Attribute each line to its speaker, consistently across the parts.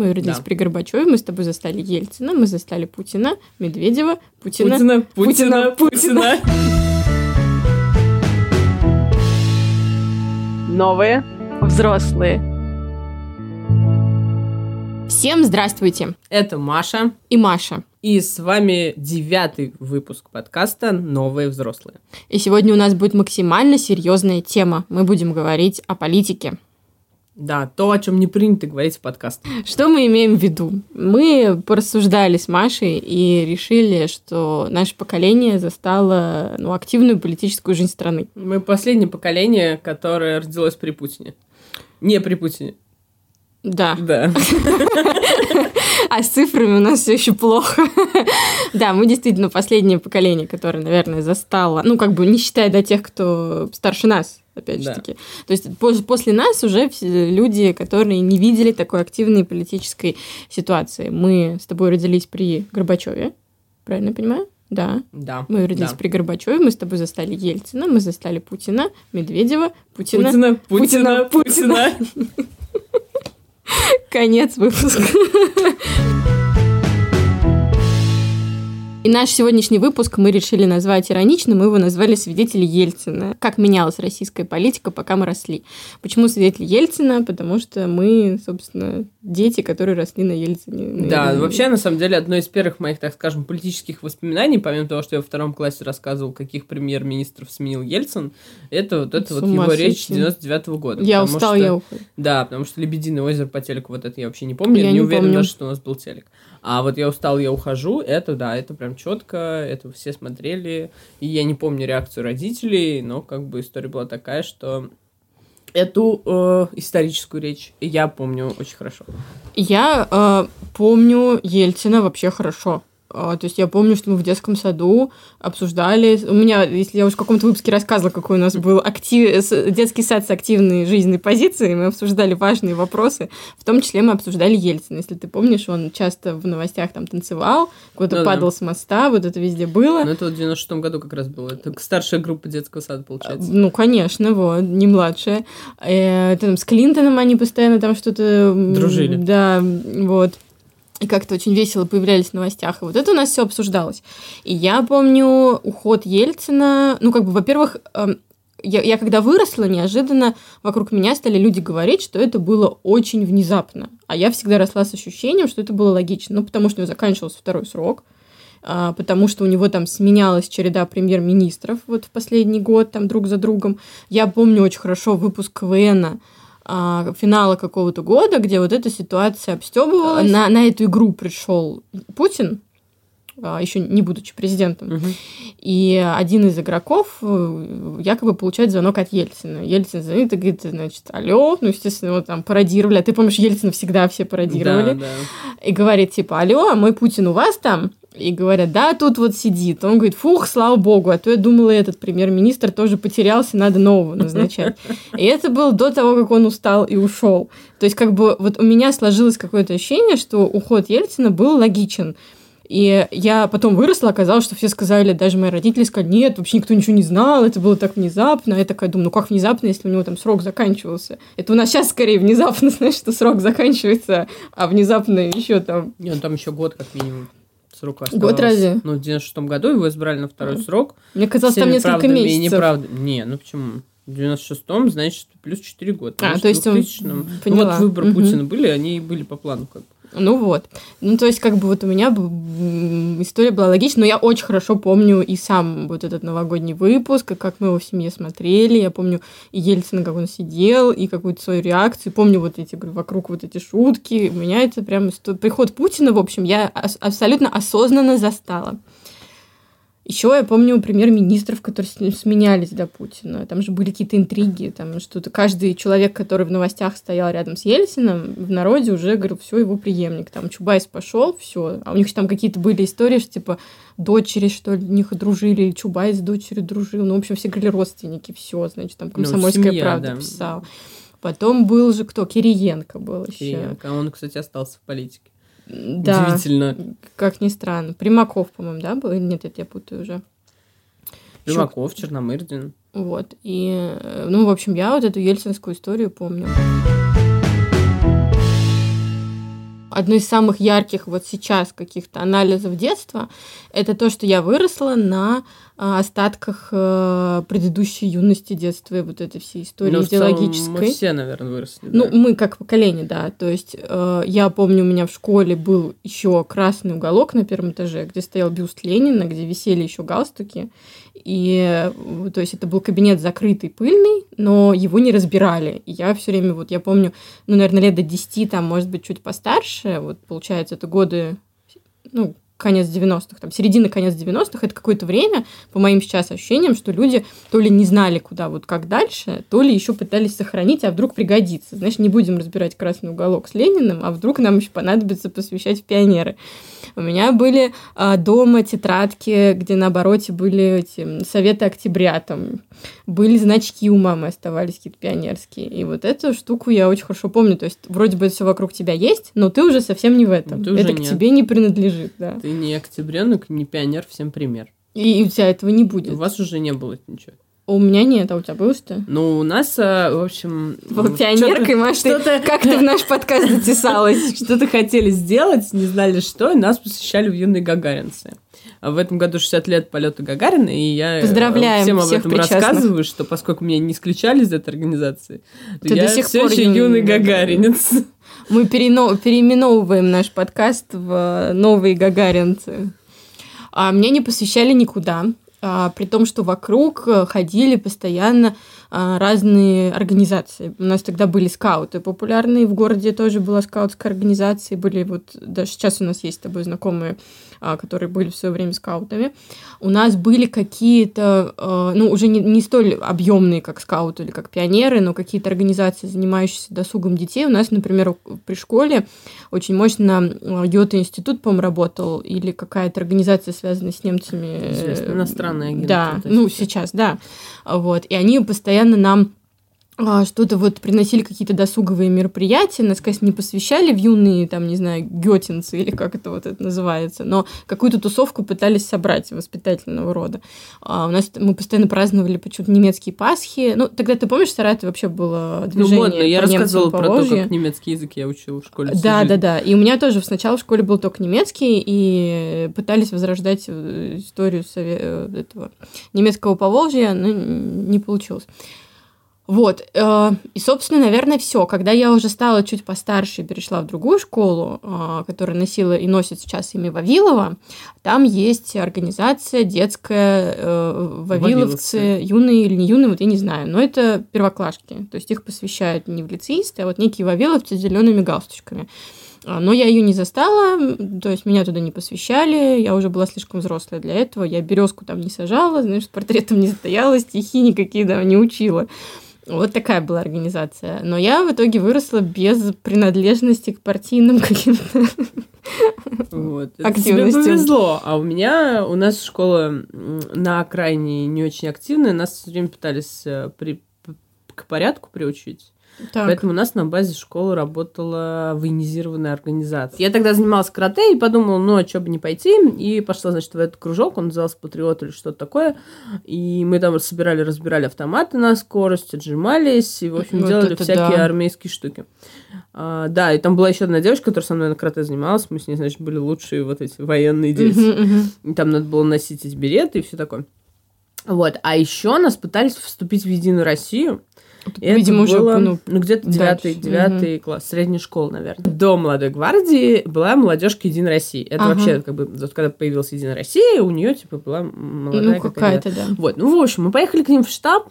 Speaker 1: Мы родились
Speaker 2: Да.
Speaker 1: при Горбачеве, мы с тобой застали Ельцина, мы застали Путина, Медведева, Путина.
Speaker 2: Путина, Путина,
Speaker 1: Путина.
Speaker 2: Путина.
Speaker 1: Новые взрослые. Всем здравствуйте!
Speaker 2: Это Маша.
Speaker 1: И Маша.
Speaker 2: И с вами девятый выпуск подкаста «Новые взрослые».
Speaker 1: И сегодня у нас будет максимально серьезная тема. Мы будем говорить о политике.
Speaker 2: Да, то, о чем не принято говорить в подкастах.
Speaker 1: Что мы имеем в виду? Мы порассуждали с Машей и решили, что наше поколение застало ну, активную политическую жизнь страны.
Speaker 2: Мы последнее поколение, которое родилось при Путине. Не при Путине.
Speaker 1: Да.
Speaker 2: Да.
Speaker 1: А с цифрами у нас все еще плохо. Да, мы действительно последнее поколение, которое, наверное, застало, ну, как бы не считая до тех, кто старше нас, опять же
Speaker 2: Да.
Speaker 1: таки. То есть пос- после нас уже люди, которые не видели такой активной политической ситуации. Мы с тобой родились при Горбачеве, правильно понимаю? Да.
Speaker 2: Да.
Speaker 1: Мы родились
Speaker 2: Да.
Speaker 1: при Горбачеве, мы с тобой застали Ельцина, мы застали Путина, Медведева, Путина.
Speaker 2: Путина, Путина,
Speaker 1: Путина,
Speaker 2: Путина.
Speaker 1: Конец выпуска. И наш сегодняшний выпуск мы решили назвать иронично, мы его назвали «Свидетели Ельцина». Как менялась российская политика, пока мы росли. Почему свидетели Ельцина? Потому что мы, собственно, дети, которые росли на Ельцине.
Speaker 2: Да,
Speaker 1: Наверное.
Speaker 2: вообще, на самом деле, одно из первых моих, так скажем, политических воспоминаний, помимо того, что я во втором классе рассказывал, каких премьер-министров сменил Ельцин, это вот это
Speaker 1: С
Speaker 2: вот его речь
Speaker 1: сойти.
Speaker 2: 99 года.
Speaker 1: Я устал,
Speaker 2: что-
Speaker 1: я ухожу.
Speaker 2: Да, потому что «Лебединое озеро» по телеку, вот это я вообще не помню,
Speaker 1: Я
Speaker 2: не,
Speaker 1: не
Speaker 2: уверен
Speaker 1: помню.
Speaker 2: даже, что у нас был телек. А вот «Я устал, я ухожу», это, да, это прям четко, это все смотрели, и я не помню реакцию родителей, но как бы история была такая, что эту э, историческую речь я помню очень хорошо.
Speaker 1: Я э, помню Ельцина вообще хорошо. Э, то есть я помню, что мы в детском саду обсуждали... У меня, если я уже в каком-то выпуске рассказывала, какой у нас был актив... детский сад с активной жизненной позицией, мы обсуждали важные вопросы. В том числе мы обсуждали Ельцина. Если ты помнишь, он часто в новостях там танцевал, куда-то
Speaker 2: да.
Speaker 1: падал с моста, вот это везде было.
Speaker 2: Ну, это вот в 96 году как раз было. Это старшая группа детского сада, получается.
Speaker 1: Ну, конечно, вот, не младшая. Э, там с Клинтоном они постоянно там что-то...
Speaker 2: Дружили.
Speaker 1: Да, вот. И как-то очень весело появлялись в новостях. И вот это у нас все обсуждалось. И я помню уход Ельцина. Ну, как бы, во-первых, эм, я, я когда выросла, неожиданно вокруг меня стали люди говорить, что это было очень внезапно. А я всегда росла с ощущением, что это было логично. Ну, потому что у него заканчивался второй срок а, потому что у него там сменялась череда премьер-министров вот в последний год там друг за другом. Я помню очень хорошо выпуск КВН а, финала какого-то года, где вот эта ситуация обстебывалась. На, на эту игру пришел Путин, еще не будучи президентом.
Speaker 2: Мгм.
Speaker 1: И один из игроков э, якобы получает звонок от Ельцина. Ельцин звонит и говорит, значит, алло, ну, естественно, его там пародировали. А ты помнишь, Ельцина всегда все пародировали.
Speaker 2: Да, да.
Speaker 1: И говорит, типа, алло, а мой Путин у вас там? И говорят, да, тут вот сидит. Он говорит, фух, слава богу, а то я думала, этот премьер-министр тоже потерялся, надо нового назначать. И это было до того, как он устал и ушел. То есть, как бы, вот у меня сложилось какое-то ощущение, что уход Ельцина был логичен. И я потом выросла, оказалось, что все сказали, даже мои родители сказали, нет, вообще никто ничего не знал, это было так внезапно. Я такая думаю, ну как внезапно, если у него там срок заканчивался? Это у нас сейчас скорее внезапно, знаешь, что срок заканчивается, а внезапно еще там
Speaker 2: Не, ну там еще год как минимум срока
Speaker 1: Год
Speaker 2: оставалось.
Speaker 1: разве?
Speaker 2: Ну, в 96 году его избрали на второй
Speaker 1: А.
Speaker 2: срок.
Speaker 1: Мне казалось, там несколько
Speaker 2: правдами и
Speaker 1: месяцев.
Speaker 2: неправдами. Не, ну почему? В 96-м, значит, плюс 4 года.
Speaker 1: А, то есть
Speaker 2: в
Speaker 1: он-
Speaker 2: 2000-м. Ну, вот выбор
Speaker 1: Мгм.
Speaker 2: Путина были, они были по плану как бы.
Speaker 1: Ну вот. Ну, то есть, как бы вот у меня история была логична, но я очень хорошо помню и сам вот этот новогодний выпуск, и как мы его в семье смотрели. Я помню и Ельцина, как он сидел, и какую-то свою реакцию. Помню вот эти, говорю, вокруг вот эти шутки. У меня это прям... Приход Путина, в общем, я абсолютно осознанно застала. Еще я помню премьер-министров, которые сменялись для Путина. Там же были какие-то интриги, там что-то. Каждый человек, который в новостях стоял рядом с Ельцином, в народе уже говорил, все, его преемник. Там Чубайс пошел, все. А у них там какие-то были истории, что типа дочери, что ли, у них дружили, или Чубайс с дочерью дружил. Ну, в общем, все говорили родственники, все, значит, там комсомольская
Speaker 2: семья,
Speaker 1: правда
Speaker 2: да.
Speaker 1: писал. Потом был же кто? Кириенко был еще.
Speaker 2: Кириенко. Он, кстати, остался в политике.
Speaker 1: Да.
Speaker 2: Удивительно.
Speaker 1: Как ни странно. Примаков, по-моему, да, был? Нет, это я путаю уже.
Speaker 2: Примаков, Черномырдин.
Speaker 1: Вот. И, э, ну, в общем, я вот эту ельцинскую историю помню. одно из самых ярких вот сейчас каких-то анализов детства, это то, что я выросла на остатках э, предыдущей юности, детства и вот этой всей истории
Speaker 2: Ну,
Speaker 1: идеологической.
Speaker 2: мы все, наверное, выросли.
Speaker 1: Ну,
Speaker 2: да.
Speaker 1: мы как поколение, да. То есть э, я помню, у меня в школе был еще красный уголок на первом этаже, где стоял бюст Ленина, где висели еще галстуки. И э, то есть это был кабинет закрытый, пыльный, но его не разбирали. И я все время, вот я помню, ну, наверное, лет до 10, там, может быть, чуть постарше, вот получается, это годы, ну, конец 90-х, там, середина, конец 90-х, это какое-то время, по моим сейчас ощущениям, что люди то ли не знали, куда, вот как дальше, то ли еще пытались сохранить, а вдруг пригодится. Знаешь, не будем разбирать красный уголок с Лениным, а вдруг нам еще понадобится посвящать в пионеры. У меня были а, дома тетрадки, где на обороте были эти советы октября, там были значки у мамы оставались какие-то пионерские. И вот эту штуку я очень хорошо помню. То есть вроде бы все вокруг тебя есть, но ты уже совсем не в этом.
Speaker 2: Ты уже
Speaker 1: это к
Speaker 2: нет.
Speaker 1: тебе не принадлежит, да.
Speaker 2: Ты не октябренок, не пионер, всем пример.
Speaker 1: И у тебя этого не будет.
Speaker 2: У вас уже не было ничего.
Speaker 1: У меня нет, а у тебя было что?
Speaker 2: Ну, у нас, а, в общем...
Speaker 1: Был пионеркой,
Speaker 2: что-то-
Speaker 1: Маш, ты-
Speaker 2: что-то-
Speaker 1: как ты в наш подкаст затесалась?
Speaker 2: Что-то хотели сделать, не знали что, и нас посещали в юные гагаринцы. А в этом году 60 лет полета Гагарина, и я э,
Speaker 1: Поздравляем
Speaker 2: всем об этом
Speaker 1: причастных.
Speaker 2: рассказываю, что поскольку меня не исключали из этой организации, то
Speaker 1: Ты
Speaker 2: я
Speaker 1: до сих
Speaker 2: все
Speaker 1: пор
Speaker 2: еще
Speaker 1: юный гагаринец. Мы перено- переименовываем наш подкаст в «Новые гагаринцы». А меня не посвящали никуда, а, при том, что вокруг э, ходили постоянно а, разные организации. У нас тогда были скауты популярные, в городе тоже была скаутская организация, были вот, даже сейчас у нас есть с тобой знакомые, которые были в свое время скаутами. У нас были какие-то, э, ну, уже не, не столь объемные, как скауты или как пионеры, но какие-то организации, занимающиеся досугом детей. У нас, например, при школе очень мощно э, Гёте-институт, по-моему, работал, или какая-то организация, связанная с немцами.
Speaker 2: Известно, иностранные агенты,
Speaker 1: Да, ну,
Speaker 2: все.
Speaker 1: сейчас, да. Вот. И они постоянно нам а, что-то вот приносили какие-то досуговые мероприятия, нас, конечно, не посвящали в юные, там, не знаю, гетинцы или как это вот это называется, но какую-то тусовку пытались собрать воспитательного рода. А, у нас мы постоянно праздновали почему-то немецкие Пасхи. Ну, тогда ты помнишь, в Саратове вообще было
Speaker 2: Ну,
Speaker 1: движение
Speaker 2: модно. Я рассказывала про то, как немецкий язык я учила в школе.
Speaker 1: Да, да, да. И у меня тоже сначала в школе был только немецкий, и пытались возрождать э, историю сове- э, этого немецкого Поволжья, но не получилось. Вот. э, И, собственно, наверное, все. Когда я уже стала чуть постарше и перешла в другую школу, э, которая носила и носит сейчас имя Вавилова, там есть организация детская э, Вавиловцы,
Speaker 2: Вавиловцы.
Speaker 1: юные или не юные, вот я не знаю. Но это первоклашки. То есть их посвящают не в лицеисты, а вот некие Вавиловцы с зелеными галстучками. А, Но я ее не застала, то есть меня туда не посвящали, я уже была слишком взрослая для этого, я березку там не сажала, знаешь, с портретом не стояла, стихи никакие там не учила. Вот такая была организация. Но я в итоге выросла без принадлежности к партийным каким-то.
Speaker 2: Вот.
Speaker 1: Активностям.
Speaker 2: Тебе повезло. А у меня, у нас школа на окраине не очень активная. Нас все время пытались э, при- к порядку приучить.
Speaker 1: Так.
Speaker 2: Поэтому у нас на базе школы работала военизированная организация. Я тогда занималась карате и подумала, ну, а что бы не пойти. И пошла, значит, в этот кружок, он назывался «Патриот» или что-то такое. И мы там собирали, разбирали автоматы на скорость, отжимались, и, в общем,
Speaker 1: Вот
Speaker 2: делали всякие
Speaker 1: да.
Speaker 2: армейские штуки. А, да, и там была еще одна девочка, которая со мной на карате занималась. Мы с ней, значит, были лучшие вот эти военные дети.
Speaker 1: Мгм, мгм.
Speaker 2: И там надо было носить эти береты и все такое. Вот. А еще нас пытались вступить в Единую Россию. И это
Speaker 1: Видимо, уже
Speaker 2: было,
Speaker 1: ну,
Speaker 2: ну, где-то девятый, девятый класс, средняя школа, наверное. До молодой гвардии была молодежка Единой России. Это
Speaker 1: Ага.
Speaker 2: вообще, как бы, вот когда появилась Единая Россия, у нее типа была молодая
Speaker 1: ну какая-то, да.
Speaker 2: Вот, ну, в общем, мы поехали к ним в штаб,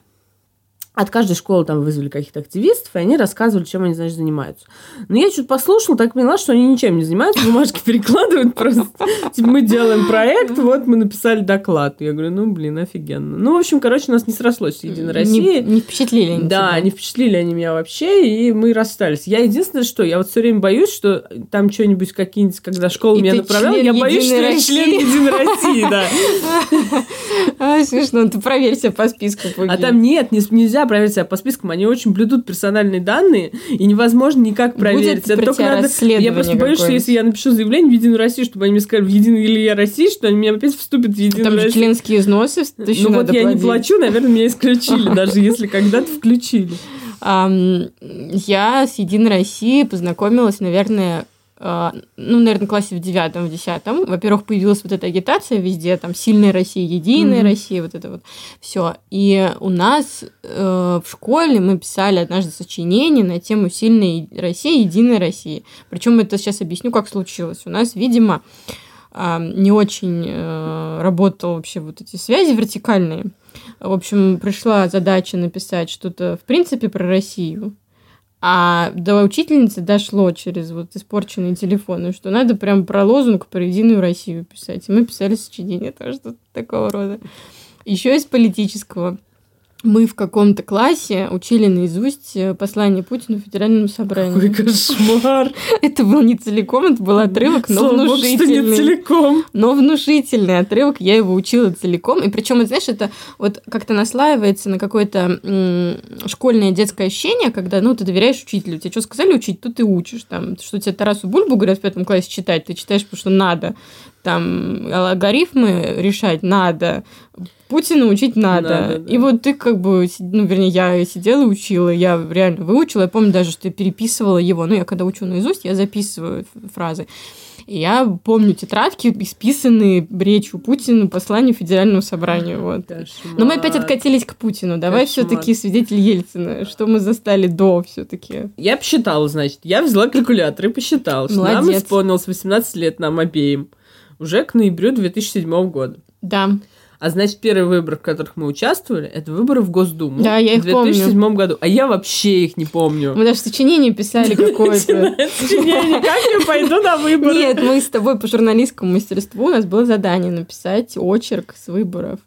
Speaker 2: от каждой школы там вызвали каких-то активистов, и они рассказывали, чем они, значит, занимаются. Но я чуть послушала, так поняла, что они ничем не занимаются, бумажки перекладывают просто. Типа, мы делаем проект, вот мы написали доклад. Я говорю, ну, блин, офигенно. Ну, в общем, короче, у нас не срослось с Единой Россией.
Speaker 1: Не, не впечатлили они
Speaker 2: Да,
Speaker 1: тебя.
Speaker 2: не впечатлили они меня вообще, и мы расстались. Я единственное, что я вот все время боюсь, что там что-нибудь какие-нибудь, когда школа
Speaker 1: И
Speaker 2: меня направляла, я боюсь, что я член. Единой России, да.
Speaker 1: А, смешно, ты проверь себя по списку.
Speaker 2: А там нет, не- нельзя проверить себя по спискам, они очень блюдут персональные данные, и невозможно никак проверить.
Speaker 1: Будет про тебя
Speaker 2: Я
Speaker 1: расследование
Speaker 2: просто боюсь, что если я напишу заявление в Единую Россию, чтобы они мне сказали в Единую или я России, что они меня опять вступят в Единую
Speaker 1: Там же
Speaker 2: Россию.
Speaker 1: членские взносы еще
Speaker 2: Ну вот
Speaker 1: надо
Speaker 2: я не
Speaker 1: платить.
Speaker 2: плачу, наверное, меня исключили, даже если когда-то включили.
Speaker 1: Я с Единой Россией познакомилась, наверное, ну, наверное, в классе в девятом, в десятом, во-первых, появилась вот эта агитация везде, там, «Сильная Россия», «Единая mm-hmm. Россия», вот это вот все. И у нас э, в школе мы писали однажды сочинение на тему «Сильная Россия», «Единая Россия». Причем это сейчас объясню, как случилось. У нас, видимо, э, не очень э, работал вообще вот эти связи вертикальные. В общем, пришла задача написать что-то, в принципе, про Россию. А до учительницы дошло через вот испорченные телефоны, что надо прям про лозунг про единую Россию писать. И мы писали сочинение тоже что такого рода. Еще из политического мы в каком-то классе учили наизусть э, послание Путину Федеральному собранию.
Speaker 2: Какой кошмар!
Speaker 1: Это был не целиком, это был отрывок, но
Speaker 2: Слава
Speaker 1: внушительный.
Speaker 2: Богу, что не целиком.
Speaker 1: Но внушительный отрывок, я его учила целиком. И причем, знаешь, это вот как-то наслаивается на какое-то школьное детское ощущение, когда, ну, ты доверяешь учителю. Тебе что сказали учить, то ты учишь. Там, что тебе Тарасу Бульбу говорят в пятом классе читать, ты читаешь, потому что надо там алгоритмы решать надо, Путина учить надо.
Speaker 2: Надо, да.
Speaker 1: И вот ты как бы, ну, вернее, я сидела и учила, я реально выучила, я помню даже, что я переписывала его, ну, я когда учу наизусть, я записываю фразы. И я помню тетрадки, исписанные речью Путина, посланию Федеральному собранию. Вот. Но мы опять откатились к Путину. Давай все-таки свидетель Ельцина, что мы застали до все-таки.
Speaker 2: Я посчитала, значит. Я взяла калькулятор и посчитала, что нам
Speaker 1: Молодец.
Speaker 2: исполнилось 18 лет, нам обеим. Уже к ноябрю 2007 года.
Speaker 1: Да.
Speaker 2: А значит, первый выбор, в которых мы участвовали, это выборы в Госдуму.
Speaker 1: Да, я их
Speaker 2: В 2007 году. А я вообще их не помню.
Speaker 1: Мы даже сочинение писали какое-то.
Speaker 2: Сочинение. Как я пойду на выборы?
Speaker 1: Нет, мы с тобой по журналистскому мастерству, у нас было задание написать очерк с выборов.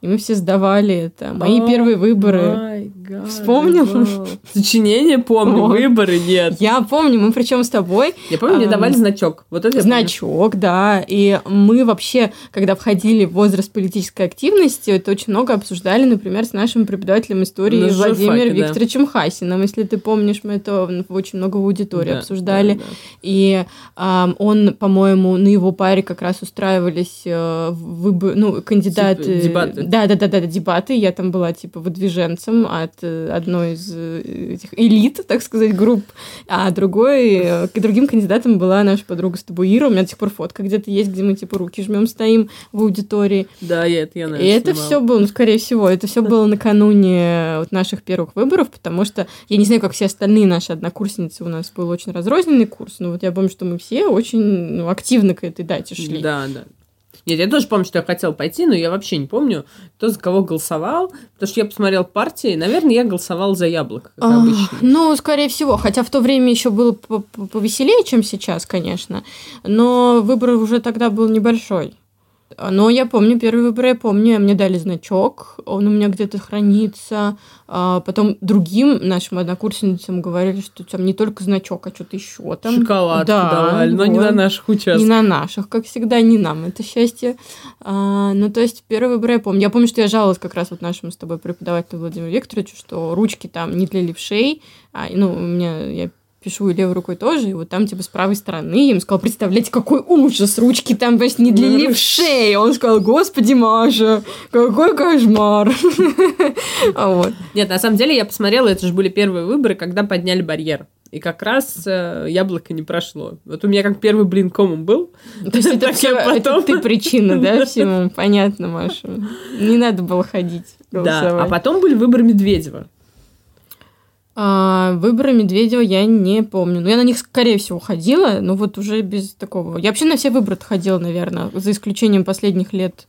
Speaker 1: И мы все сдавали это. Мои
Speaker 2: О,
Speaker 1: первые выборы.
Speaker 2: God,
Speaker 1: Вспомнил?
Speaker 2: вау. Сочинение помню,
Speaker 1: Вот.
Speaker 2: выборы нет.
Speaker 1: Я помню, мы причем с тобой
Speaker 2: Я помню, мне
Speaker 1: Ам,
Speaker 2: давали значок. Вот это.
Speaker 1: Значок, да. И мы вообще, когда входили в возраст политической активности, это очень много обсуждали, например, с нашим преподавателем истории
Speaker 2: журфаке,
Speaker 1: Владимиром
Speaker 2: да.
Speaker 1: Викторовичем Хасиным. Если ты помнишь, мы это очень много в аудитории
Speaker 2: Да,
Speaker 1: обсуждали.
Speaker 2: да, да.
Speaker 1: И он, по-моему, на его паре как раз устраивались э, выборы, ну, кандидаты.
Speaker 2: Типа дебаты.
Speaker 1: Да, да, да, да, дебаты. Я там была типа выдвиженцем от э, одной из э, этих элит, так сказать, групп. А другой, э, к другим кандидатам была наша подруга с тобой Ира. У меня до сих пор фотка где-то есть, где мы типа руки жмем, стоим в аудитории.
Speaker 2: Да, я это я,
Speaker 1: И
Speaker 2: наверное,
Speaker 1: это
Speaker 2: снимала.
Speaker 1: все было, ну, скорее всего, это все было накануне вот наших первых выборов, потому что я не знаю, как все остальные наши однокурсницы, у нас был очень разрозненный курс, но вот я помню, что мы все очень ну, активно к этой дате шли.
Speaker 2: Да, да. Нет, я тоже помню, что я хотела пойти, но я вообще не помню, кто за кого голосовал, потому что я посмотрел партии, наверное, я голосовал за яблоко, как
Speaker 1: А,
Speaker 2: обычно.
Speaker 1: Ну, скорее всего. Хотя в то время еще было по- по- повеселее, чем сейчас, конечно. Но выбор уже тогда был небольшой. Но я помню, первый выбор я помню, мне дали значок, он у меня где-то хранится. А потом другим нашим однокурсницам говорили, что там не только значок, а что-то еще там.
Speaker 2: Шоколадку
Speaker 1: Да,
Speaker 2: давали, но не
Speaker 1: вот.
Speaker 2: на наших
Speaker 1: Не
Speaker 2: участках.
Speaker 1: на наших, как всегда, не нам это счастье. А, ну, то есть, первый выбор я помню. Я помню, что я жаловалась как раз вот нашему с тобой преподавателю Владимиру Викторовичу, что ручки там не для левшей. А, ну, у меня, я пишу и левой рукой тоже, и вот там, типа, с правой стороны. Я ему сказала, представляете, какой ужас, ручки там, значит, не для
Speaker 2: Ну,
Speaker 1: левшей. Он сказал, господи, Маша, какой кошмар.
Speaker 2: Нет, на самом деле я посмотрела, это же были первые выборы, когда подняли барьер. И как раз э, яблоко не прошло. Вот у меня как первый блин комом был.
Speaker 1: То есть это, всё-
Speaker 2: я
Speaker 1: это
Speaker 2: потом-
Speaker 1: ты причина, да, всему? Понятно, Маша. Не надо было ходить
Speaker 2: Да, а потом были выборы Медведева.
Speaker 1: А, выборы Медведева я не помню. Но я на них, скорее всего, ходила, но вот уже без такого. Я вообще на все выборы ходила, наверное, за исключением последних лет,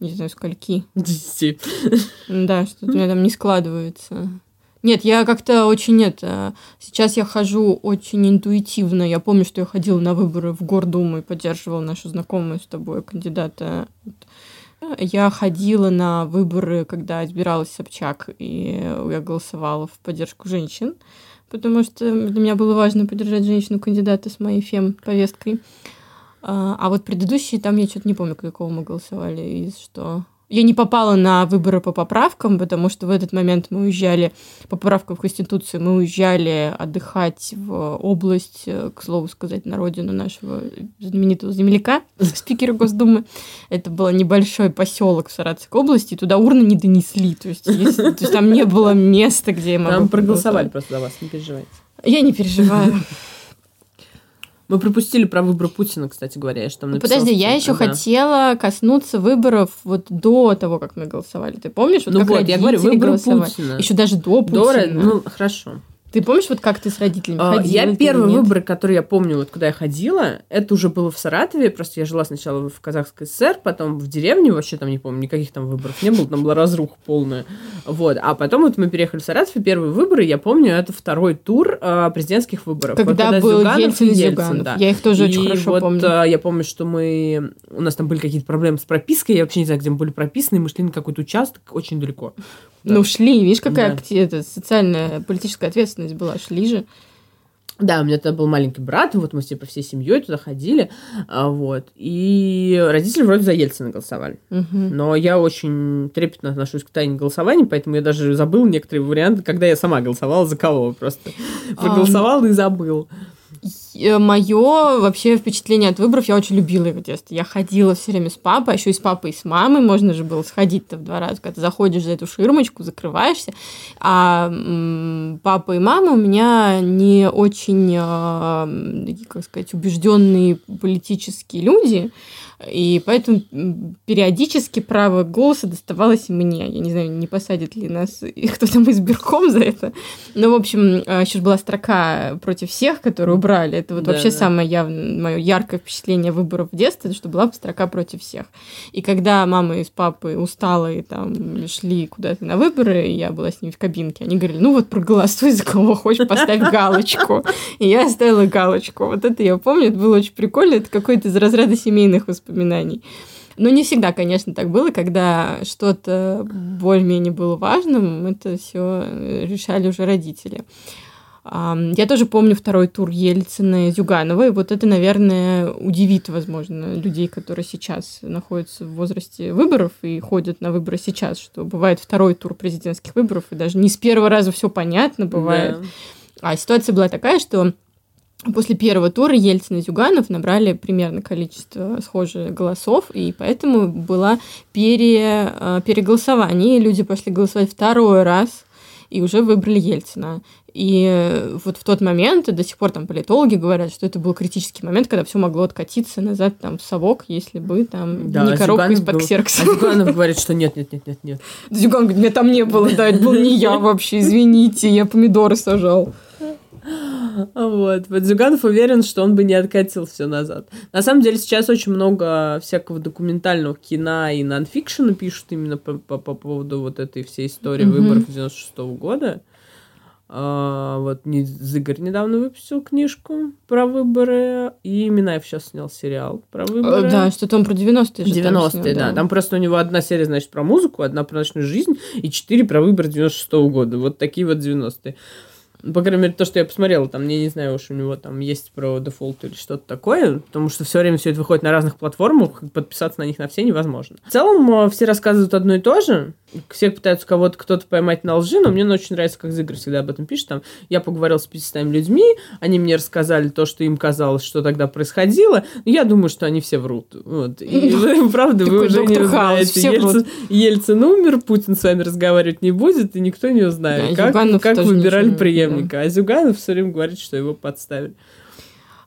Speaker 1: не знаю, скольки.
Speaker 2: Десяти.
Speaker 1: Да, что-то у меня там не складывается. Нет, я как-то очень нет. Сейчас я хожу очень интуитивно. Я помню, что я ходила на выборы в Гордуму и поддерживала нашу знакомую с тобой кандидата. Я ходила на выборы, когда избиралась Собчак, и я голосовала в поддержку женщин, потому что для меня было важно поддержать женщину-кандидата с моей фем-повесткой. А а вот предыдущие, там я что-то не помню, какого мы голосовали и что. Я не попала на выборы по поправкам, потому что в этот момент мы уезжали, по поправкам в Конституцию, мы уезжали отдыхать в область, э, к слову сказать, на родину нашего знаменитого земляка, спикера Госдумы. Это был небольшой поселок в Саратовской области, и туда урны не донесли. То есть, если- то есть там не было места, где я могу
Speaker 2: Там проголосовали просто за вас, не переживайте.
Speaker 1: Я не переживаю.
Speaker 2: Мы пропустили про выборы Путина, кстати говоря, же там написала.
Speaker 1: Подожди, я еще
Speaker 2: Да.
Speaker 1: хотела коснуться выборов вот до того, как мы голосовали. Ты помнишь, вот
Speaker 2: Ну
Speaker 1: как
Speaker 2: вот, я говорю, выборы
Speaker 1: голосовали?
Speaker 2: Путина.
Speaker 1: Еще даже до Путина.
Speaker 2: Дора, ну, хорошо.
Speaker 1: Ты помнишь, вот как ты с родителями
Speaker 2: А,
Speaker 1: ходила?
Speaker 2: Я
Speaker 1: нет?
Speaker 2: выборы, которые я помню, вот куда я ходила, это уже было в Саратове, просто я жила сначала в Казахской ССР, потом в деревне, вообще там не помню, никаких там выборов не было, там была разруха полная. Вот, а потом вот мы переехали в Саратов, и первые выборы, я помню, это второй тур а, президентских выборов. Вот
Speaker 1: Когда был
Speaker 2: Зюганов
Speaker 1: Ельцин и Зюганов.
Speaker 2: да.
Speaker 1: Я их тоже
Speaker 2: И
Speaker 1: очень хорошо
Speaker 2: вот,
Speaker 1: помню.
Speaker 2: а, я помню, что мы... У нас там были какие-то проблемы с пропиской, я вообще не знаю, где мы были прописаны, мы шли на какой-то участок очень далеко. да.
Speaker 1: Ну, шли, видишь, какая
Speaker 2: Да.
Speaker 1: это, социальная, политическая ответственность была, шли же.
Speaker 2: Да, у меня тогда был маленький брат, и вот мы типа всей семьей туда ходили, а, вот. И родители вроде за Ельцина голосовали.
Speaker 1: Мгм.
Speaker 2: Но я очень трепетно отношусь к тайне голосования, поэтому я даже забыл некоторые варианты, когда я сама голосовала за кого. Просто проголосовал и забыл.
Speaker 1: Мое вообще впечатление от выборов, я очень любила их в детстве. Я ходила все время с папой, а еще и с папой, и с мамой. Можно же было сходить-то в два раза, когда ты заходишь за эту ширмочку, закрываешься. А папа и мама у меня не очень, такие, как сказать, убежденные политические люди. И поэтому периодически право голоса доставалось мне. Я не знаю, не посадит ли нас кто-то избирком за это. Но, в общем, еще была строка против всех, которую убрали. Это вот
Speaker 2: Да,
Speaker 1: вообще
Speaker 2: да.
Speaker 1: самое явное, мое яркое впечатление выборов в детстве, что была строка против всех. И когда мама и с папой усталые там шли куда-то на выборы, и я была с ними в кабинке, они говорили, ну вот проголосуй за кого хочешь, поставь галочку. И я оставила галочку. Вот это я помню, это было очень прикольно, это какой-то из разряда семейных воспоминаний. Но не всегда, конечно, так было, когда что-то более-менее было важным, это все решали уже родители. Я тоже помню второй тур Ельцина и Зюганова, и вот это, наверное, удивит, возможно, людей, которые сейчас находятся в возрасте выборов и ходят на выборы сейчас, что бывает второй тур президентских выборов, и даже не с первого раза все понятно бывает.
Speaker 2: Да.
Speaker 1: А ситуация была такая, что после первого тура Ельцин и Зюганов набрали примерно количество схожих голосов, и поэтому было пере, э, переголосование, и люди пошли голосовать второй раз, и уже выбрали Ельцина. И вот в тот момент, и до сих пор там политологи говорят, что это был критический момент, когда все могло откатиться назад там в совок, если бы там
Speaker 2: Да,
Speaker 1: не коробка
Speaker 2: Зюганов
Speaker 1: из-под
Speaker 2: был-
Speaker 1: ксерокса.
Speaker 2: А Зюганов говорит, что нет, нет, нет, нет, нет.
Speaker 1: Зюган говорит, меня там не было, да, это был не я вообще, извините, я помидоры сажал.
Speaker 2: Вот. Вот Зюганов уверен, что он бы не откатил все назад. На самом деле сейчас очень много всякого документального кино и нонфикшена пишут именно по, по- по поводу вот этой всей истории
Speaker 1: Мгм.
Speaker 2: выборов 96 года. А, вот Зыгорь недавно выпустил книжку про выборы, и Минаев сейчас снял сериал про выборы.
Speaker 1: Э, Да, что-то он про 90-е же там
Speaker 2: 90-е,
Speaker 1: снял,
Speaker 2: да. Там просто у него одна серия, значит, про музыку, одна про ночную жизнь и четыре про выборы 96 года. Вот такие вот 90-е. Ну, По крайней мере, то, что я посмотрела, там, я не знаю уж, у него там есть про дефолт или что-то такое, потому что все время все это выходит на разных платформах, и подписаться на них на все невозможно. В целом, э, все рассказывают одно и то же, все пытаются кого-то, кто-то поймать на лжи, но мне очень нравится, как Зигр всегда об этом пишет, там, я поговорил с 500 людьми, они мне рассказали то, что им казалось, что тогда происходило, но я думаю, что они все врут. Вот. И вы, правда, вы уже не
Speaker 1: доктор Хаус,
Speaker 2: знаете.
Speaker 1: все врут.
Speaker 2: Ельцин, Ельцин умер, Путин с вами разговаривать не будет, и никто не узнает,
Speaker 1: Да,
Speaker 2: как, как выбирали преемника. А Зюганов все время говорит, что его подставили.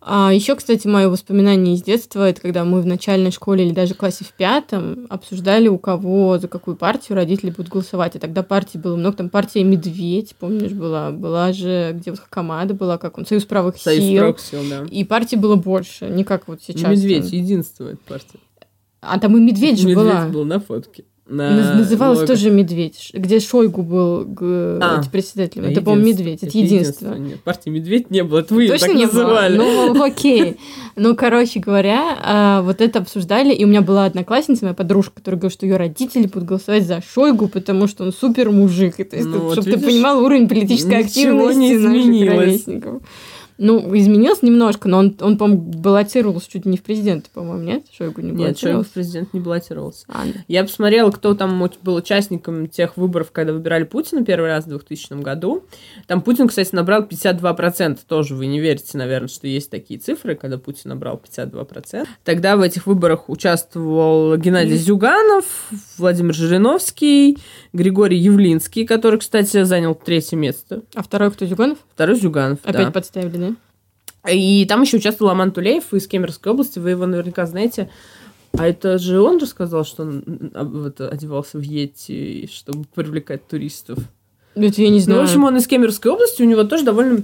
Speaker 1: А еще, кстати, мое воспоминание из детства, это когда мы в начальной школе или даже классе в пятом обсуждали, у кого, за какую партию родители будут голосовать. И тогда партий было много. Там партия «Медведь», помнишь, была? Была же, где вот Хакамада была, как он, «Союз правых
Speaker 2: Союз
Speaker 1: сил».
Speaker 2: правых сил, да.
Speaker 1: И партий было больше, не как вот сейчас.
Speaker 2: Медведь, единственная партия.
Speaker 1: А там и «Медведь» же
Speaker 2: Медведь
Speaker 1: была.
Speaker 2: был на фотке.
Speaker 1: Наз-
Speaker 2: На
Speaker 1: Называлась тоже «Медведь», где Шойгу был г-
Speaker 2: А,
Speaker 1: председателем. Это, по-моему. «Медведь». Это единственное.
Speaker 2: Нет, партии Медведь не было. Это вы
Speaker 1: Точно
Speaker 2: так
Speaker 1: не было?
Speaker 2: называли.
Speaker 1: Ну, окей. Ну, короче говоря, а, вот это обсуждали, и у меня была одноклассница, моя подружка, которая говорила, что ее родители будут голосовать за Шойгу, потому что он супер мужик. И, то есть,
Speaker 2: Ну, вот
Speaker 1: чтобы
Speaker 2: видишь,
Speaker 1: ты понимал уровень политической активности
Speaker 2: не
Speaker 1: наших ровесников. Ну, изменился немножко, но он, он по-моему, баллотировался чуть не в президенты, по-моему, нет? Шойгу не
Speaker 2: Нет, Шойгу в президент не баллотировался.
Speaker 1: А, да.
Speaker 2: Я посмотрела, кто там был участником тех выборов, когда выбирали Путина первый раз в 2000 году. Там Путин, кстати, набрал 52%. Тоже вы не верите, наверное, что есть такие цифры, когда Путин набрал 52%. Тогда в этих выборах участвовал Геннадий Зюганов, Владимир Жириновский, Григорий Явлинский, который, кстати, занял третье место.
Speaker 1: А второй кто, Зюганов?
Speaker 2: Второй Зюганов,
Speaker 1: Опять
Speaker 2: да.
Speaker 1: подставили, да?
Speaker 2: И там еще участвовал Аман Тулеев из Кемеровской области, вы его наверняка знаете. А это же он же сказал, что он вот, одевался в Йети, чтобы привлекать туристов.
Speaker 1: Это я не знаю.
Speaker 2: Ну, в общем, он из Кемеровской области, у него тоже довольно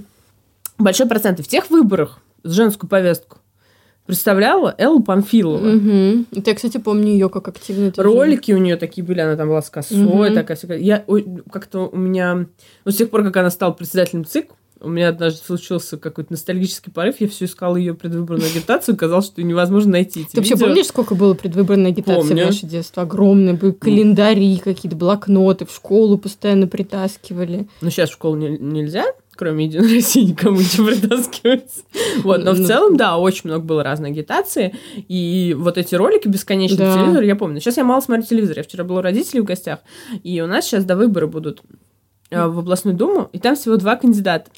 Speaker 2: большой процент. И в тех выборах женскую повестку представляла Элла Памфилова.
Speaker 1: Угу. Это я, кстати, помню ее как активную.
Speaker 2: Ролики у нее такие были, она там была с косой,
Speaker 1: Мгм.
Speaker 2: такая всякая. Я как-то у меня... Ну, с тех пор, как она стала председателем ЦИК, у меня однажды случился какой-то ностальгический порыв, я все искала ее предвыборную агитацию, казалось, что невозможно найти. эти
Speaker 1: Ты вообще
Speaker 2: видео.
Speaker 1: помнишь, сколько было предвыборной агитации
Speaker 2: Помню.
Speaker 1: в наше детство? Огромные были календари, какие-то блокноты, в школу постоянно притаскивали.
Speaker 2: Ну, сейчас в школу не- нельзя, кроме Единой России, никому ничего притаскивать. Вот, но в
Speaker 1: Ну,
Speaker 2: целом, да, очень много было разной агитации. И вот эти ролики бесконечные
Speaker 1: Да.
Speaker 2: по телевизору, я помню. Сейчас я мало смотрю телевизор. Я вчера была у родителей в гостях, и у нас сейчас, да, выборы будут э, в областную думу, и там всего два кандидата.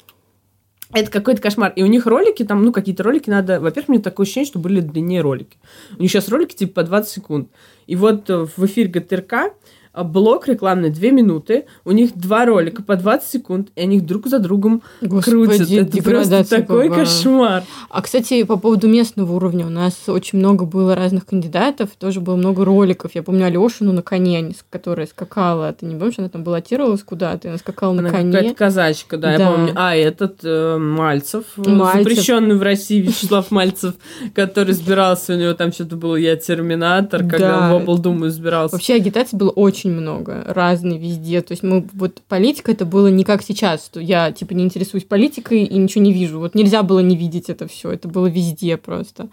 Speaker 2: Это какой-то кошмар. И у них ролики, там, ну, какие-то ролики надо... Во-первых, мне такое ощущение, что были длиннее ролики. У них сейчас ролики типа по 20 секунд. И вот э, в эфир ГТРК блок рекламный 2 минуты, у них два ролика по 20 секунд, и они друг за другом крутят.
Speaker 1: Господи,
Speaker 2: Это просто такой
Speaker 1: какая.
Speaker 2: кошмар.
Speaker 1: А, кстати, по поводу местного уровня, у нас очень много было разных кандидатов, тоже было много роликов. Я помню Алешину на коне, которая скакала. Ты не помнишь, она там баллотировалась куда-то, и она скакала на
Speaker 2: Она
Speaker 1: коне.
Speaker 2: какая-то казачка, да, я
Speaker 1: Да.
Speaker 2: помню. А, этот э, Мальцев, э,
Speaker 1: Мальцев.
Speaker 2: запрещенный в России Вячеслав Мальцев, который избирался, у него там что-то было «Я терминатор», когда
Speaker 1: Да.
Speaker 2: он в облдуму избирался.
Speaker 1: Вообще агитации было очень много, разные везде. То есть мы вот политика это было не как сейчас, что я типа не интересуюсь политикой и ничего не вижу. Вот нельзя было не видеть это все, это было везде просто.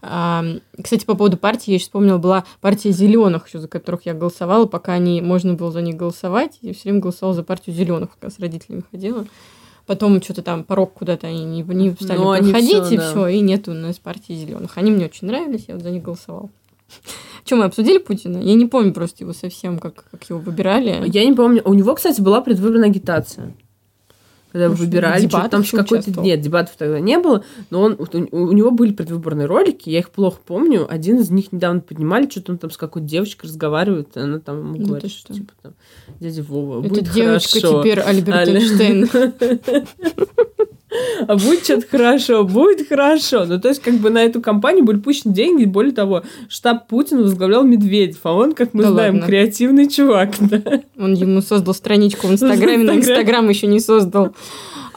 Speaker 1: Кстати, по поводу партии, я еще вспомнила, была партия зеленых, еще за которых я голосовала, пока не можно было за них голосовать. Я все время голосовала за партию зеленых, пока с родителями ходила. Потом что-то там порог куда-то они не, не стали
Speaker 2: Ну, они
Speaker 1: проходить,
Speaker 2: всё,
Speaker 1: и
Speaker 2: да.
Speaker 1: все, и нет у нас партии зеленых. Они мне очень нравились, я вот за них голосовала. Что, мы обсудили Путина? Я не помню просто его совсем, как, как его выбирали.
Speaker 2: Я не помню. У него, кстати, была предвыборная агитация. Когда
Speaker 1: Может,
Speaker 2: выбирали,
Speaker 1: в
Speaker 2: что-то там
Speaker 1: дебатах
Speaker 2: какой-то... Нет, дебатов тогда не было, но он, у, него были предвыборные ролики, я их плохо помню. Один из них недавно поднимали, что-то он там с какой-то девочкой разговаривает, и она там ему
Speaker 1: Ну
Speaker 2: говорит, что,
Speaker 1: что?
Speaker 2: типа там, дядя Вова,
Speaker 1: Эта
Speaker 2: будет
Speaker 1: девочка
Speaker 2: хорошо.
Speaker 1: теперь Альберт. Эйнштейн.
Speaker 2: А будет что-то хорошо, будет хорошо. Ну, то есть, как бы на эту кампанию были пущены деньги. Более того, штаб Путина возглавлял Медведев, а он, как мы
Speaker 1: Да
Speaker 2: знаем,
Speaker 1: ладно?
Speaker 2: креативный чувак, да.
Speaker 1: Он ему создал страничку в Инстаграме, но.
Speaker 2: Инстаграм
Speaker 1: еще не создал.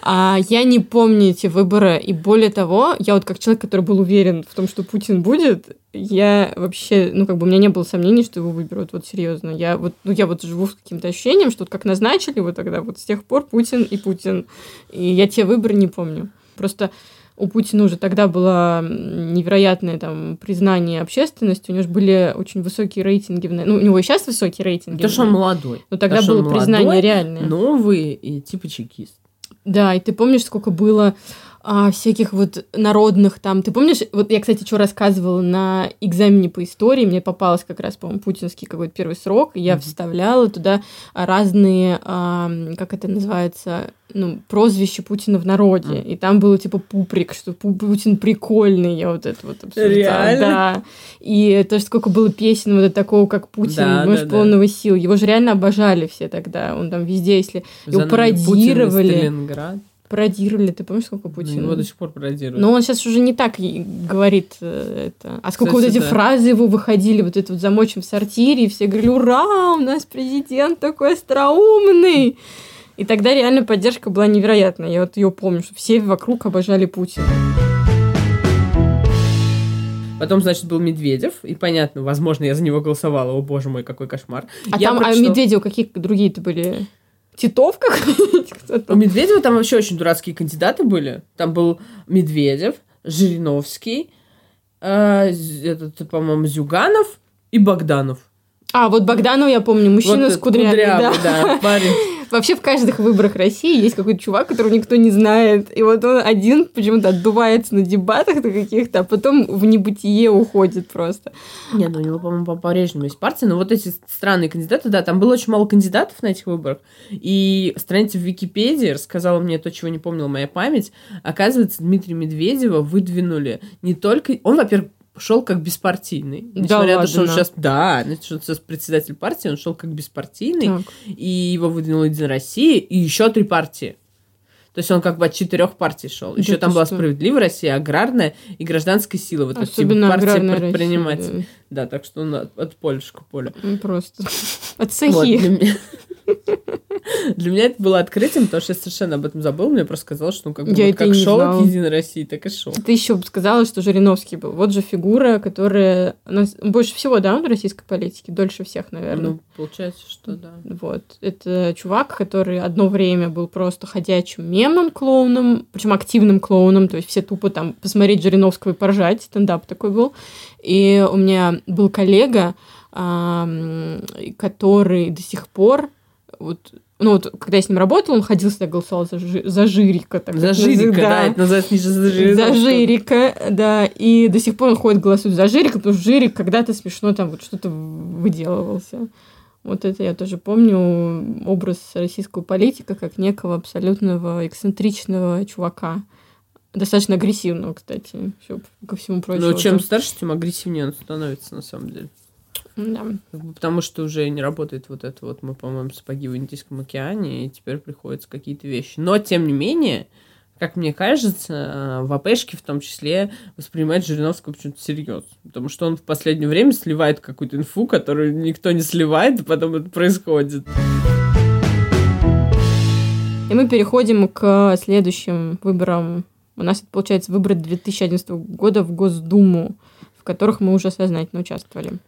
Speaker 1: А я не помню эти выборы. И более того, я вот как человек, который был уверен в том, что Путин будет, я вообще, ну, как бы у меня не было сомнений, что его выберут. Вот серьезно. Я вот, ну, я вот живу с каким-то ощущением, что вот как назначили вот тогда, вот с тех пор Путин и Путин. И я те выборы не помню. Просто у Путина уже тогда было невероятное там признание общественности, у него же были очень высокие рейтинги. Ну, у него и сейчас высокие рейтинги.
Speaker 2: Потому что он молодой.
Speaker 1: Но тогда было признание
Speaker 2: молодой,
Speaker 1: реальное.
Speaker 2: Новый и типа чекист.
Speaker 1: Да, и ты помнишь, сколько было а, всяких вот народных там... Ты помнишь, вот я, кстати, что рассказывала на экзамене по истории, мне попалось как раз, по-моему, путинский какой-то первый срок, я
Speaker 2: Мгм.
Speaker 1: вставляла туда разные, а, как это называется, ну, прозвища Путина в народе.
Speaker 2: Мгм.
Speaker 1: И там было типа пуприк, что Пу- Путин прикольный, я вот это вот обсуждала.
Speaker 2: Реально?
Speaker 1: Да. И тоже сколько было песен вот такого, как Путин,
Speaker 2: Да,
Speaker 1: муж
Speaker 2: да, да.
Speaker 1: полного сил. Его же реально обожали все тогда. Он там везде, если
Speaker 2: За
Speaker 1: его
Speaker 2: нами Путин
Speaker 1: пародировали.
Speaker 2: Сталинград.
Speaker 1: Пародировали, ты помнишь, сколько
Speaker 2: Ну,
Speaker 1: Путин?
Speaker 2: Его до сих пор пародируют.
Speaker 1: Но он сейчас уже не так говорит э, это. А сколько
Speaker 2: Кстати,
Speaker 1: вот эти
Speaker 2: да.
Speaker 1: фразы его выходили, вот это вот замочим в сортире, и все говорили, ура, у нас президент такой остроумный. И тогда реально поддержка была невероятная. Я вот ее помню, что все вокруг обожали Путина.
Speaker 2: Потом, значит, был Медведев, и понятно, возможно, я за него голосовала. О, боже мой, какой кошмар.
Speaker 1: А
Speaker 2: Я
Speaker 1: там, а
Speaker 2: прочитала-
Speaker 1: Медведев какие другие-то были? Титов какой-нибудь? Кто
Speaker 2: У? Медведева там вообще очень дурацкие кандидаты были. Там был Медведев, Жириновский, э, этот, по-моему, Зюганов и Богданов.
Speaker 1: А, вот Богданова я помню, мужчина
Speaker 2: Вот
Speaker 1: с кудрями.
Speaker 2: кудрявый,
Speaker 1: да.
Speaker 2: да, парень.
Speaker 1: Вообще в каждых выборах России есть какой-то чувак, которого никто не знает. И вот он один почему-то отдувается на дебатах на каких-то, а потом в небытие уходит просто.
Speaker 2: Не, ну у него, по-моему, по- по-прежнему есть партия, но вот эти странные кандидаты, да, там было очень мало кандидатов на этих выборах, и страница в Википедии рассказала мне то, чего не помнила моя память. Оказывается, Дмитрия Медведева выдвинули не только... Он, во-первых, шел как беспартийный.
Speaker 1: Да
Speaker 2: Несмотря на то, что он сейчас... Да, что он сейчас председатель партии, он шел как беспартийный,
Speaker 1: Так.
Speaker 2: и его выдвинула Единая Россия, и еще три партии. То есть он как бы от четырех партий шел. Еще
Speaker 1: Да
Speaker 2: там
Speaker 1: ты
Speaker 2: была
Speaker 1: что?
Speaker 2: справедливая Россия, аграрная и гражданская сила. Вот эти
Speaker 1: Особенно
Speaker 2: партии
Speaker 1: аграрная
Speaker 2: предпринимателей.
Speaker 1: Россия,
Speaker 2: Да, так что он от, от поля.
Speaker 1: да. Ну, Просто. От
Speaker 2: Вот,
Speaker 1: сахи.
Speaker 2: меня... для меня это было открытием, потому что я совершенно об этом забыл. Мне просто казалось, что он как, бы
Speaker 1: Я
Speaker 2: вот как от Единой России, так и шел.
Speaker 1: Ты еще бы сказала, что Жириновский был. Вот же фигура, которая нас- больше всего, да, он в российской политике, дольше всех, наверное.
Speaker 2: Ну, получается, что да.
Speaker 1: Вот. Это чувак, который одно время был просто ходячим мемом, клоуном, причем активным клоуном, то есть все тупо там посмотреть Жириновского и поржать, стендап такой был. И у меня был коллега, который до сих пор вот ну вот, когда я с ним работала, он ходил всегда голосовал за, Жи- за Жирика. так
Speaker 2: За Жирика, да, это называется не за Жириновского.
Speaker 1: за Жирика, да. И до сих пор он ходит, голосует за Жирика, потому что Жирик когда-то смешно там вот что-то выделывался. Вот это я тоже помню образ российского политика как некого абсолютного эксцентричного чувака. Достаточно агрессивного, кстати, всё ко всему прочему.
Speaker 2: Ну, чем старше, тем агрессивнее он становится, на самом деле.
Speaker 1: Да.
Speaker 2: Потому что уже не работает вот это вот, мы, по-моему, сапоги в Индийском океане, и теперь приходится какие-то вещи. Но, тем не менее, как мне кажется, э, в АПшке в том числе воспринимает Жириновского почему-то серьезно. Потому что он в последнее время сливает какую-то инфу, которую никто не сливает, и потом это происходит.
Speaker 1: И мы переходим к следующим выборам. У нас это получается выборы 2011 года в Госдуму, в которых мы уже сознательно участвовали.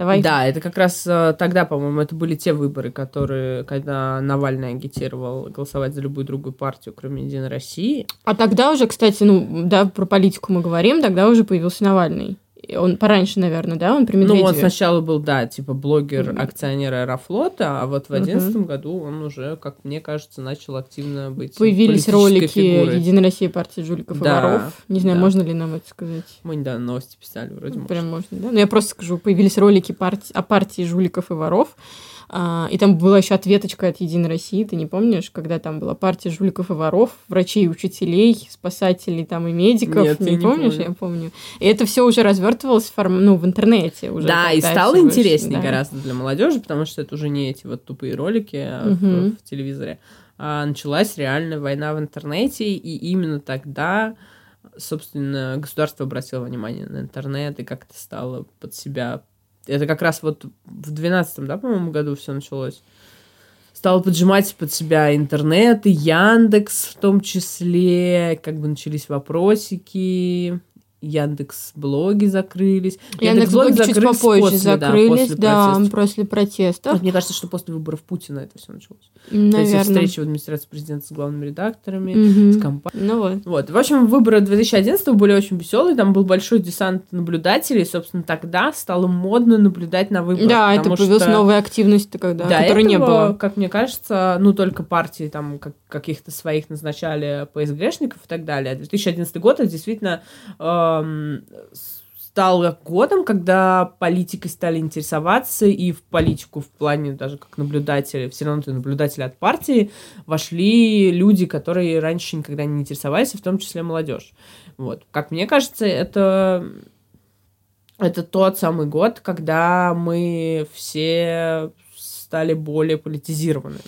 Speaker 1: Давай.
Speaker 2: Да, это как раз э, тогда, по-моему, это были те выборы, которые, когда Навальный агитировал голосовать за любую другую партию, кроме Единой России.
Speaker 1: А тогда уже, кстати, ну, да, про политику мы говорим, тогда уже появился Навальный. Он пораньше, наверное, да? Он при
Speaker 2: Ну,
Speaker 1: Медведеве.
Speaker 2: он сначала был, да, типа блогер, акционер Аэрофлота, а вот в одиннадцатом году он уже, как мне кажется, начал активно быть
Speaker 1: Появились ролики
Speaker 2: фигурой.
Speaker 1: Единой России партии жуликов
Speaker 2: Да,
Speaker 1: и воров. Не знаю,
Speaker 2: да.
Speaker 1: можно ли нам это сказать.
Speaker 2: Мы недавно новости писали, вроде
Speaker 1: Ну. Прям можно, да? Ну, я просто скажу, появились ролики парти- о партии жуликов и воров. А, и там была еще ответочка от Единой России, ты не помнишь, когда там была партия жуликов и воров, врачей учителей, спасателей там и медиков.
Speaker 2: Нет, я не
Speaker 1: помнишь?
Speaker 2: помню.
Speaker 1: Я помню. И это все уже развертывалось в форм- ну, в интернете уже.
Speaker 2: Да, и стало интереснее
Speaker 1: да.
Speaker 2: гораздо для молодежи, потому что это уже не эти вот тупые ролики а, в- в, телевизоре. А началась реально война в интернете, и именно тогда, собственно, государство обратило внимание на интернет и как-то стало под себя. Это как раз вот в 12 да, по-моему, году все началось. Стало поджимать под себя интернет и Яндекс в том числе, как бы начались вопросики, Яндекс блоги закрылись.
Speaker 1: Яндекс блоги чуть попозже
Speaker 2: после,
Speaker 1: закрылись,
Speaker 2: после
Speaker 1: да,
Speaker 2: протестов.
Speaker 1: после протестов.
Speaker 2: Вот мне кажется, что после выборов Путина это все началось. Вот Эти
Speaker 1: Наверное.
Speaker 2: встречи в администрации президента с главными редакторами,
Speaker 1: Мгм.
Speaker 2: с компанией.
Speaker 1: Ну вот.
Speaker 2: Вот. В общем, выборы 2011 были очень веселые. Там был большой десант наблюдателей. И, собственно, тогда стало модно наблюдать на выборах.
Speaker 1: Да, это появилась
Speaker 2: что
Speaker 1: новая активность, когда,
Speaker 2: до
Speaker 1: которой не
Speaker 2: этого,
Speaker 1: было.
Speaker 2: как мне кажется, ну, только партии там как- каких-то своих назначали ПСГшников и так далее. А 2011 год, это действительно эм, стал годом, когда политикой стали интересоваться, и в политику в плане даже как наблюдатели, все равно ты наблюдатель от партии, вошли люди, которые раньше никогда не интересовались, в том числе молодежь. Вот. Как мне кажется, это это тот самый год, когда мы все стали более политизированы.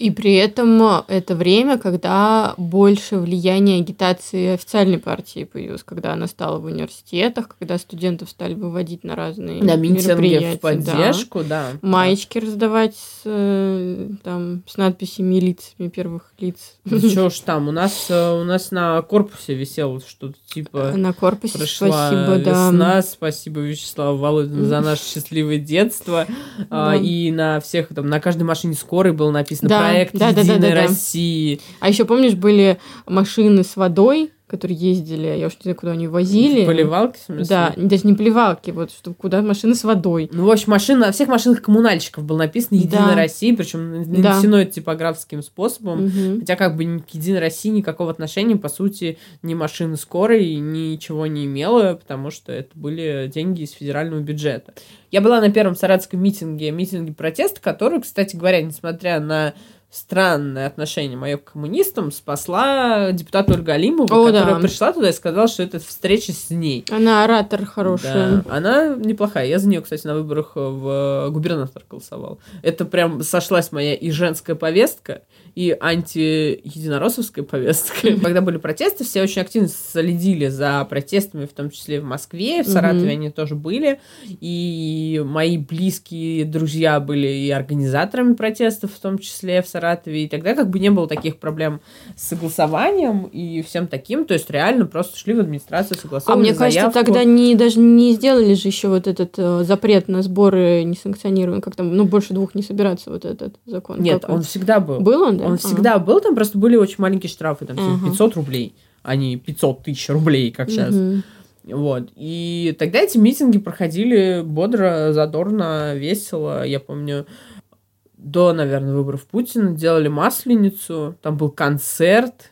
Speaker 1: И при этом э, это время, когда больше влияние агитации официальной партии появилось, когда она стала в университетах, когда студентов стали выводить на разные
Speaker 2: На
Speaker 1: мероприятия.
Speaker 2: в поддержку, да.
Speaker 1: Да. Маечки раздавать с, э, там, с надписями лицами первых лиц.
Speaker 2: Что уж там, у нас, э, у нас на корпусе висело что-то типа
Speaker 1: На корпусе спасибо, да.
Speaker 2: весна, спасибо Вячеславу Володину за наше счастливое детство. А,
Speaker 1: Да.
Speaker 2: И на всех, там, на каждой машине скорой было написано
Speaker 1: Да,
Speaker 2: проект
Speaker 1: да, да, да,
Speaker 2: Единой
Speaker 1: да, да.
Speaker 2: России.
Speaker 1: А еще помнишь, были машины с водой, которые ездили, я уж не знаю, куда они возили.
Speaker 2: Поливалки, в смысле?
Speaker 1: Да, даже не поливалки, вот что куда машины с водой.
Speaker 2: Ну, в общем, машина, на всех машинах коммунальщиков было написано Единая
Speaker 1: Да.
Speaker 2: Россия, причем
Speaker 1: Да.
Speaker 2: нанесено типографским способом.
Speaker 1: Мгм.
Speaker 2: Хотя как бы к Единой России никакого отношения, по сути, ни машины скорой ничего не имела, потому что это были деньги из федерального бюджета. Я была на первом саратовском митинге, митинге протеста, который, кстати говоря, несмотря на странное отношение мое к коммунистам спасла депутат Ольга Алимова,
Speaker 1: О,
Speaker 2: которая
Speaker 1: да.
Speaker 2: пришла туда и сказала, что это встреча с ней.
Speaker 1: Она оратор хорошая.
Speaker 2: Да, она неплохая. Я за нее, кстати, на выборах в губернатор голосовал. Это прям сошлась моя и женская повестка, и анти-единороссовская повестка. Когда были протесты, все очень активно следили за протестами, в том числе в Москве, в Саратове они тоже были. И мои близкие друзья были и организаторами протестов, в том числе в Саратове. И тогда как бы не было таких проблем с согласованием и всем таким. То есть реально просто шли в администрацию,
Speaker 1: А
Speaker 2: согласовывали
Speaker 1: мне кажется,
Speaker 2: заявку.
Speaker 1: тогда не, даже не сделали же еще вот этот э, запрет на сборы несанкционированные, как там, ну, больше двух не собираться, вот этот закон.
Speaker 2: Нет, он всегда был.
Speaker 1: Был он, да?
Speaker 2: Он всегда был, там просто были очень маленькие штрафы, там типа
Speaker 1: Ага.
Speaker 2: 500 рублей, а не 500 тысяч рублей, как сейчас. Вот. И тогда эти митинги проходили бодро, задорно, весело. Я помню, до, наверное, выборов Путина делали масленицу, там был концерт,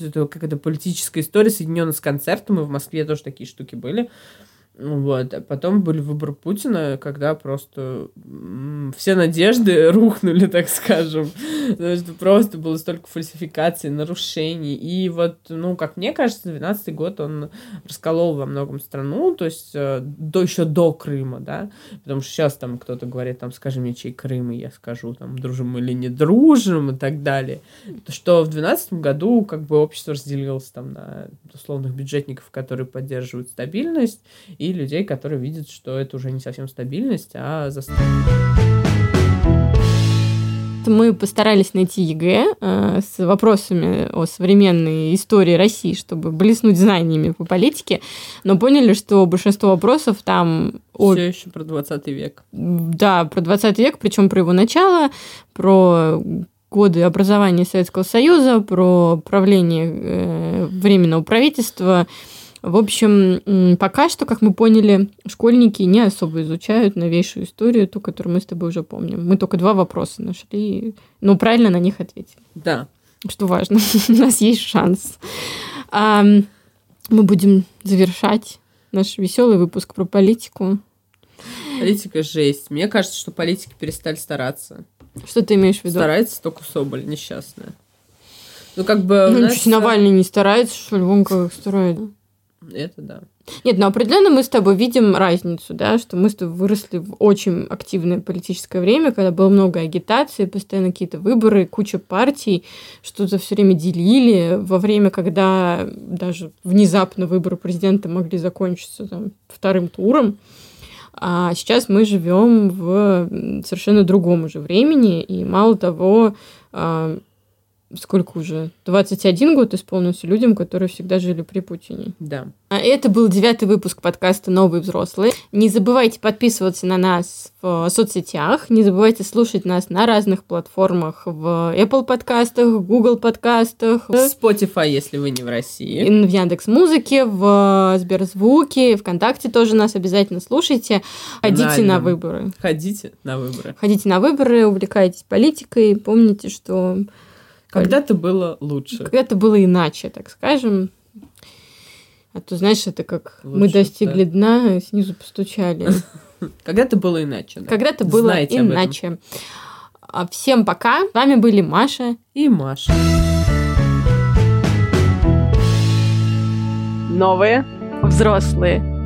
Speaker 2: это какая-то политическая история, соединенная с концертом, и в Москве тоже такие штуки были. Вот. А потом были выборы Путина, когда просто все надежды рухнули, так скажем. Потому что просто было столько фальсификаций, нарушений. И вот, ну, как мне кажется, 12 год он расколол во многом страну, то есть э, до, еще до Крыма, да, потому что сейчас там кто-то говорит, там, скажи мне, чей Крым, и я скажу, там, дружим или не дружим, и так далее. То, что в 12 году, как бы, общество разделилось там на условных бюджетников, которые поддерживают стабильность, и людей, которые видят, что это уже не совсем стабильность, а застой.
Speaker 1: Мы постарались найти ЕГЭ э, с вопросами о современной истории России, чтобы блеснуть знаниями по политике, но поняли, что большинство вопросов там о
Speaker 2: Все еще про 20 век.
Speaker 1: Да, про 20 век, причем про его начало, про годы образования Советского Союза, про правление э, Временного правительства. В общем, пока что, как мы поняли, школьники не особо изучают новейшую историю, ту, которую мы с тобой уже помним. Мы только два вопроса нашли, но правильно на них ответили,
Speaker 2: Да.
Speaker 1: что важно. У нас есть шанс. А, мы будем завершать наш веселый выпуск про политику.
Speaker 2: Политика жесть. Мне кажется, что политики перестали стараться.
Speaker 1: Что ты имеешь в виду?
Speaker 2: Старается только Соболь, несчастная. Ну, как бы...
Speaker 1: Ну,
Speaker 2: нас-
Speaker 1: Навальный не старается, что ли, вон как старается.
Speaker 2: Это да.
Speaker 1: Нет, ну определенно мы с тобой видим разницу, да, что мы с тобой выросли в очень активное политическое время, когда было много агитации, постоянно какие-то выборы, куча партий, что-то все время делили, во время, когда даже внезапно выборы президента могли закончиться там, вторым туром. А сейчас мы живем в совершенно другом уже времени, и мало того, а, сколько уже, 21 год исполнился людям, которые всегда жили при Путине.
Speaker 2: Да.
Speaker 1: А Это был девятый выпуск подкаста «Новые взрослые». Не забывайте подписываться на нас в соцсетях, не забывайте слушать нас на разных платформах в Apple подкастах, Google подкастах,
Speaker 2: В Spotify, если вы не в России.
Speaker 1: в Яндекс Музыке, в Сберзвуке, ВКонтакте тоже нас обязательно слушайте. Ходите на
Speaker 2: Альном.
Speaker 1: выборы.
Speaker 2: Ходите на выборы.
Speaker 1: Ходите на выборы, увлекайтесь политикой, помните, что
Speaker 2: Когда-то было лучше.
Speaker 1: когда-то было иначе, так скажем. А то, знаешь, это как мы
Speaker 2: Лучше,
Speaker 1: достигли дна, а снизу постучали.
Speaker 2: Когда-то было иначе. да.
Speaker 1: Когда-то было
Speaker 2: этом.
Speaker 1: иначе. А Всем пока. С вами были Маша.
Speaker 2: И Маша.
Speaker 1: Новые взрослые.